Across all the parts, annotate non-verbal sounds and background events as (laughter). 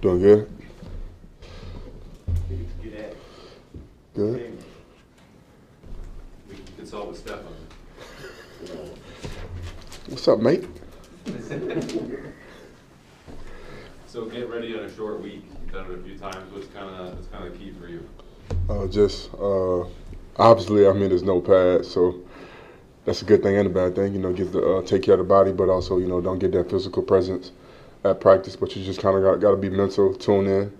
Doing good. Good. Good. We can consult with Stefan. What's up, mate? (laughs) So get ready on a short week. You've done it a few times. What's kind of what's kind of key for you? Uh, just uh, obviously, I mean, there's no pad, so that's a good thing and a bad thing. You know, get the uh, take care of the body, but also you know don't get that physical presence at practice. But you just kind of got, got to be mental, tune in.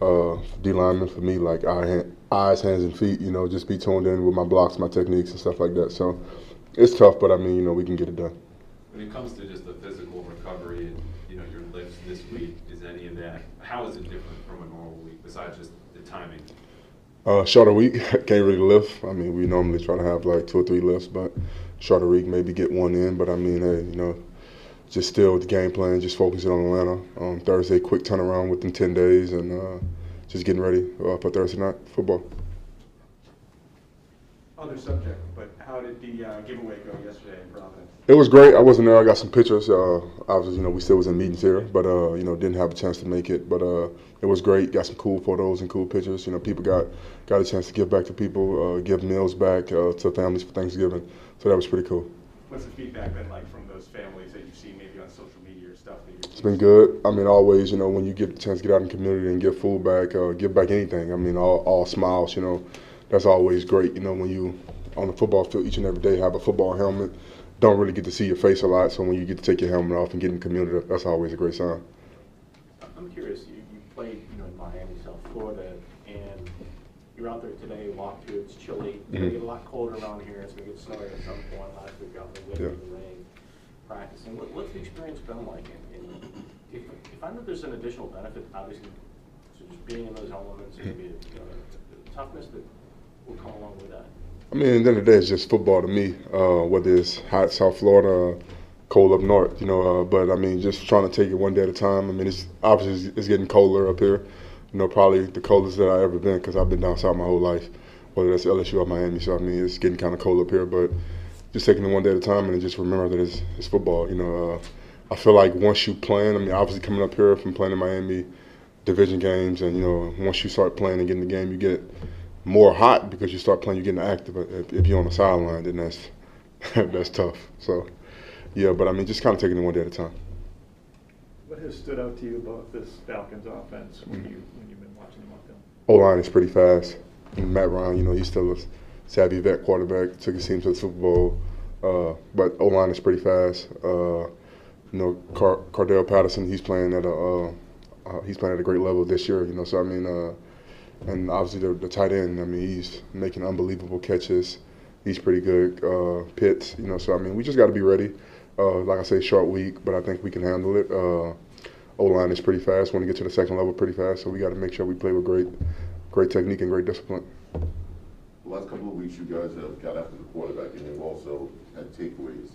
Uh, D lineman for me, like eye, hand, eyes, hands, and feet. You know, just be tuned in with my blocks, my techniques, and stuff like that. So it's tough, but I mean, you know, we can get it done. When it comes to just the physical recovery and you know your lifts this week, is any of that? How is it different from a normal week besides just the timing? Uh, shorter week, (laughs) can't really lift. I mean, we normally try to have like two or three lifts, but shorter week, maybe get one in. But I mean, hey, you know, just still with the game plan, just focusing on Atlanta. Um, Thursday, quick turnaround within 10 days, and uh, just getting ready uh, for Thursday night football. Other subject, but how did the uh, giveaway go yesterday in Providence? It was great. I wasn't there. I got some pictures. Uh, obviously, you know, we still was in meetings here, but uh, you know, didn't have a chance to make it. But uh, it was great. Got some cool photos and cool pictures. You know, people got got a chance to give back to people, uh, give meals back uh, to families for Thanksgiving. So that was pretty cool. What's the feedback been like from those families that you've seen maybe on social media or stuff? It's been good. I mean, always, you know, when you get the chance to get out in the community and give food back, uh, give back anything. I mean, all, all smiles, you know, that's always great. You know, when you on the football field each and every day have a football helmet, don't really get to see your face a lot. So when you get to take your helmet off and get in the community, that's always a great sign. I'm curious, you, you played, you know, in Miami, South Florida, you're out there today, walk through, it's chilly. It's gonna Mhm. get a lot colder around here, it's gonna get snowy at some point, last week out in the wind and the rain, practicing. What, what's the experience been like? And, and if, if I know there's an additional benefit, obviously, to just being in those elements, and maybe, you know, the toughness that will come along with that. I mean, at the end of the day, it's just football to me. Uh, whether it's hot South Florida, cold up north, you know. Uh, but I mean, just trying to take it one day at a time. I mean, it's obviously it's getting colder up here. You know, probably the coldest that I ever been because I've been down south my whole life, whether that's LSU or Miami. So I mean, it's getting kind of cold up here, but just taking it one day at a time and just remember that it's, it's football. You know, uh, I feel like once you plan, I mean, obviously coming up here from playing in Miami, division games, and you know, once you start playing and getting the game, you get more hot because you start playing, you're getting active. But If, if you're on the sideline, then that's (laughs) that's tough. So, yeah, but I mean, just kind of taking it one day at a time. What has stood out to you about this Falcons offense when you when you've been watching them on film? O line is pretty fast. Matt Ryan, you know, he's still a savvy vet quarterback. Took his team to the Super Bowl. Uh, but O line is pretty fast. Uh, you know, Car- Cordarrelle Patterson, he's playing at a uh, uh, he's playing at a great level this year. You know, so I mean, uh, and obviously the, the tight end. I mean, he's making unbelievable catches. He's pretty good. Uh, Pitts, you know, so I mean, we just got to be ready. Uh, like I say, short week, but I think we can handle it. Uh, O line is pretty fast. Want to get to the second level pretty fast, so we got to make sure we play with great, great technique and great discipline. The last couple of weeks, you guys have got after the quarterback, and you've also had takeaways.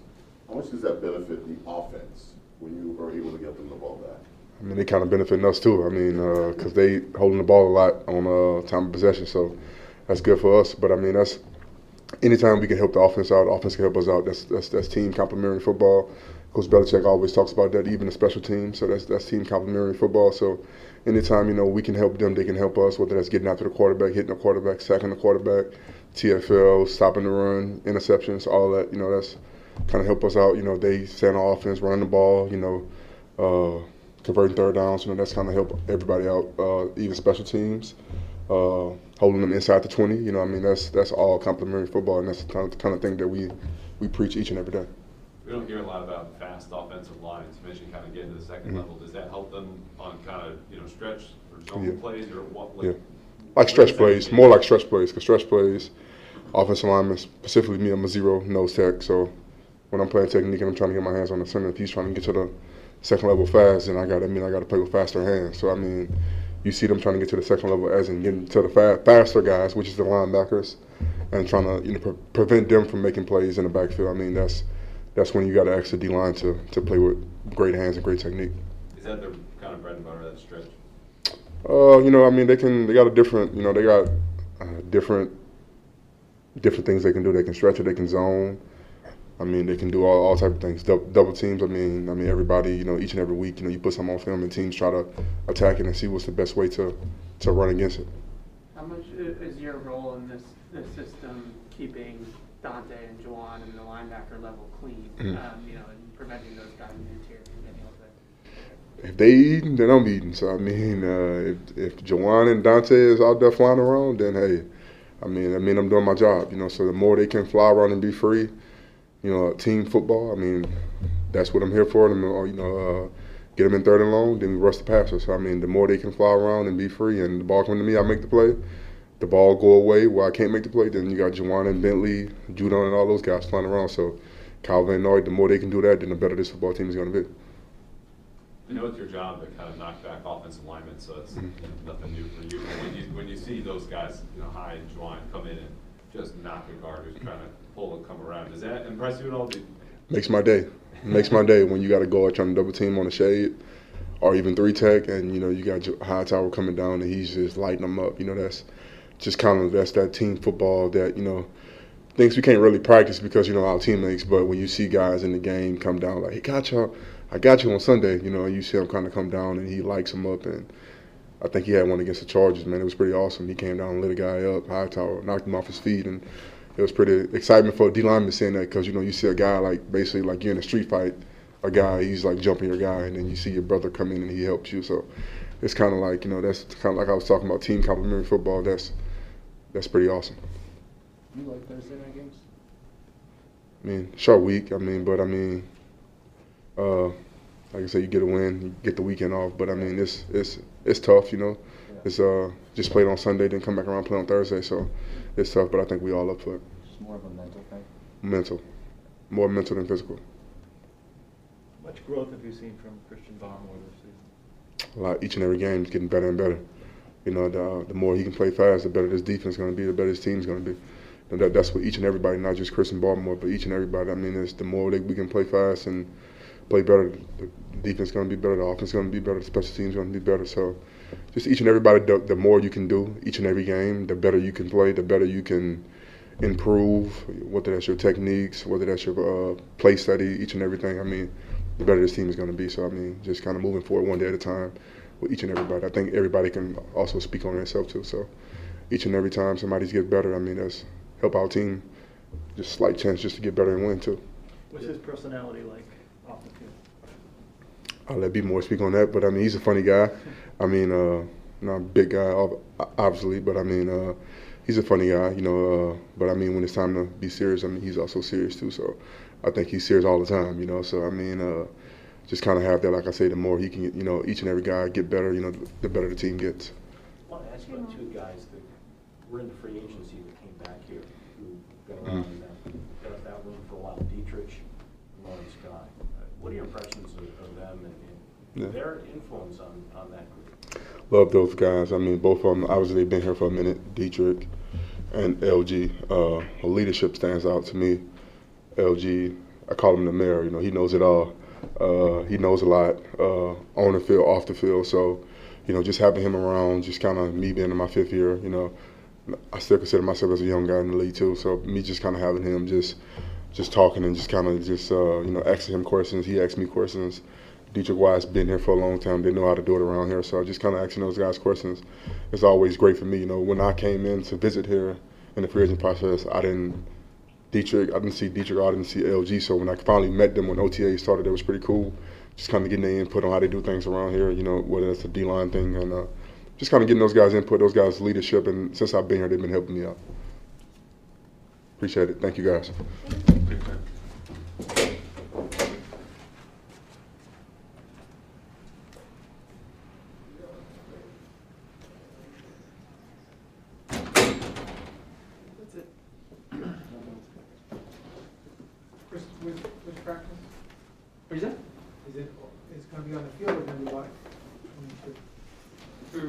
How much does that benefit the offense when you are able to get them the ball back? I mean, they kind of benefiting us too. I mean, because they holding the ball a lot on uh, time of possession, so that's good for us. But I mean, that's anytime we can help the offense out, offense can help us out. That's that's, that's team complementary football. Coach Belichick always talks about that, even the special team. So that's that's team complementary football. So anytime you know we can help them, they can help us. Whether that's getting after the quarterback, hitting the quarterback, sacking the quarterback, TFL, stopping the run, interceptions, all that. You know, that's kind of help us out. You know, they stand on offense, running the ball. You know. Uh, converting third downs. You know, that's kind of help everybody out. Uh, even special teams, uh, holding them inside the 20. You know, I mean, that's that's all complimentary football, and that's the kind of, kind of thing that we we preach each and every day. We don't hear a lot about fast offensive lines. You mentioned kind of getting to the 2nd Mhm. level. Does that help them on kind of you know stretch or zone Yeah. plays or what? Yeah. Like, Like stretch plays, more like stretch plays, because stretch plays, offensive linemen, specifically me, I'm a zero nose tech, so when I'm playing technique and I'm trying to get my hands on the center, if he's trying to get to the second level fast, then I got, I mean, I got to play with faster hands. So I mean, you see them trying to get to the second level as in getting to the fa- faster guys, which is the linebackers, and trying to you know pre- prevent them from making plays in the backfield. I mean, that's that's when you got to ask the D line to to play with great hands and great technique. Is that their kind of bread and butter that stretch? Uh, you know, I mean, they can. They got a different. You know, they got uh, different different things they can do. They can stretch it. They can zone. I mean, they can do all, all type of things. Double, double teams. I mean, I mean everybody. You know, each and every week, you know, you put something on film, and teams try to attack it and see what's the best way to to run against it. How much is your role in this, this system keeping Dont'a and Ja'Whaun and the linebacker level clean? Mhm. Um, you know, and preventing those guys in the interior from getting there? If they eating, then I'm eating. So I mean, uh, if if Ja'Whaun and Dont'a is out there flying around, then hey, I mean, I mean, I'm doing my job. You know, so the more they can fly around and be free, you know, team football. I mean, that's what I'm here for. Them, uh, you know, uh, get them in third and long, then we rush the passer. So I mean, the more they can fly around and be free, and the ball come to me, I make the play. The ball go away where I can't make the play, then you got Ja'Whaun and Bentley, Judon, and all those guys flying around. So Kyle Van Noy, the more they can do that, then the better this football team is going to be. I know it's your job to kind of knock back offensive linemen, so it's Mhm. nothing new for you. But when you, when you see those guys, you know, High and Ja'Whaun come in and just knock a guard who's trying to pull and come around, does that impress you at all? Makes my day. Makes my day when you got a guard trying to double team on a shade, or even three tech, and you know you got Hightower coming down and he's just lighting them up. You know that's just kind of that's that team football that you know things we can't really practice because you know our teammates. But when you see guys in the game come down like, hey, got y'all, I got you on Sunday. You know you see him kind of come down and he lights them up and. I think he had one against the Chargers, man. It was pretty awesome. He came down and lit a guy up, Hightower, knocked him off his feet, and it was pretty excitement for a D lineman seeing that because you know you see a guy like basically like you're in a street fight, a guy he's like jumping your guy, and then you see your brother come in and he helps you. So it's kind of like you know that's kind of like I was talking about team complementary football. That's that's pretty awesome. You like Thursday night games? I mean, short week. I mean, but I mean, uh, like I said, you get a win, you get the weekend off. But I mean, it's it's it's tough, you know. It's uh just played on Sunday, then come back around play on Thursday, so it's tough. But I think we all up for it. Just more of a mental thing. Mental, more mental than physical. Much growth have you seen from Christian Barmore this season? A lot each and every game is getting better and better. You know, the, the more he can play fast, the better this defense is going to be, the better his team's going to be. And that, that's what each and everybody, not just Christian Barmore, but each and everybody. I mean, it's the more they, we can play fast and play better, the defense is going to be better, the offense is going to be better, the special teams going to be better. So, just each and everybody, the, the more you can do each and every game, the better you can play, the better you can improve. Whether that's your techniques, whether that's your uh, play study, each and everything. I mean, the better this team is going to be. So, I mean, just kind of moving forward one day at a time with each and everybody. I think everybody can also speak on themselves too. So, each and every time somebody's get better, I mean, that's help our team. Just slight chance just to get better and win too. What's his personality like? I'll let B more speak on that, but I mean, he's a funny guy. I mean, uh, not a big guy, obviously, but I mean, uh, he's a funny guy, you know. Uh, but I mean, when it's time to be serious, I mean, he's also serious too. So I think he's serious all the time, you know. So I mean, uh, just kind of have that, like I say, the more he can, you know, each and every guy get better, you know, the better the team gets. I want to ask you about two guys that were in the free agency that came back here, who got around in that, that- that room for a while, Deatrich, Lawrence Guy. What are your impressions them and, Yeah. their influence on, on that group? Love those guys. I mean, both of them, obviously, they've been here for a minute, Deatrich and LG. Uh, leadership stands out to me. LG, I call him the mayor. You know, he knows it all. Uh, he knows a lot uh, on the field, off the field. So, you know, just having him around, just kind of me being in my fifth year, you know, I still consider myself as a young guy in the league too. So me just kind of having him just, just talking and just kind of just uh, you know asking him questions. He asked me questions. Deatrich Wise been here for a long time. Didn't know how to do it around here. So just kind of asking those guys questions. It's always great for me. You know, when I came in to visit here in the free agent process, I didn't Deatrich. I didn't see Deatrich. I didn't see LG. So when I finally met them when OTA started, it was pretty cool. Just kind of getting their input on how they do things around here. You know, whether it's a D line thing and uh, just kind of getting those guys input, those guys leadership. And since I've been here, they've been helping me out. Appreciate it. Thank you guys. That's it. Chris, which, which practice? What is that? Is it, it's gonna be on the field or gonna be live? No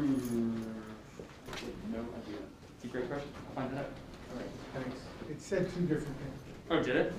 idea. It's a great question. I'll find it out. All right, thanks. It said two different things. Oh, did it?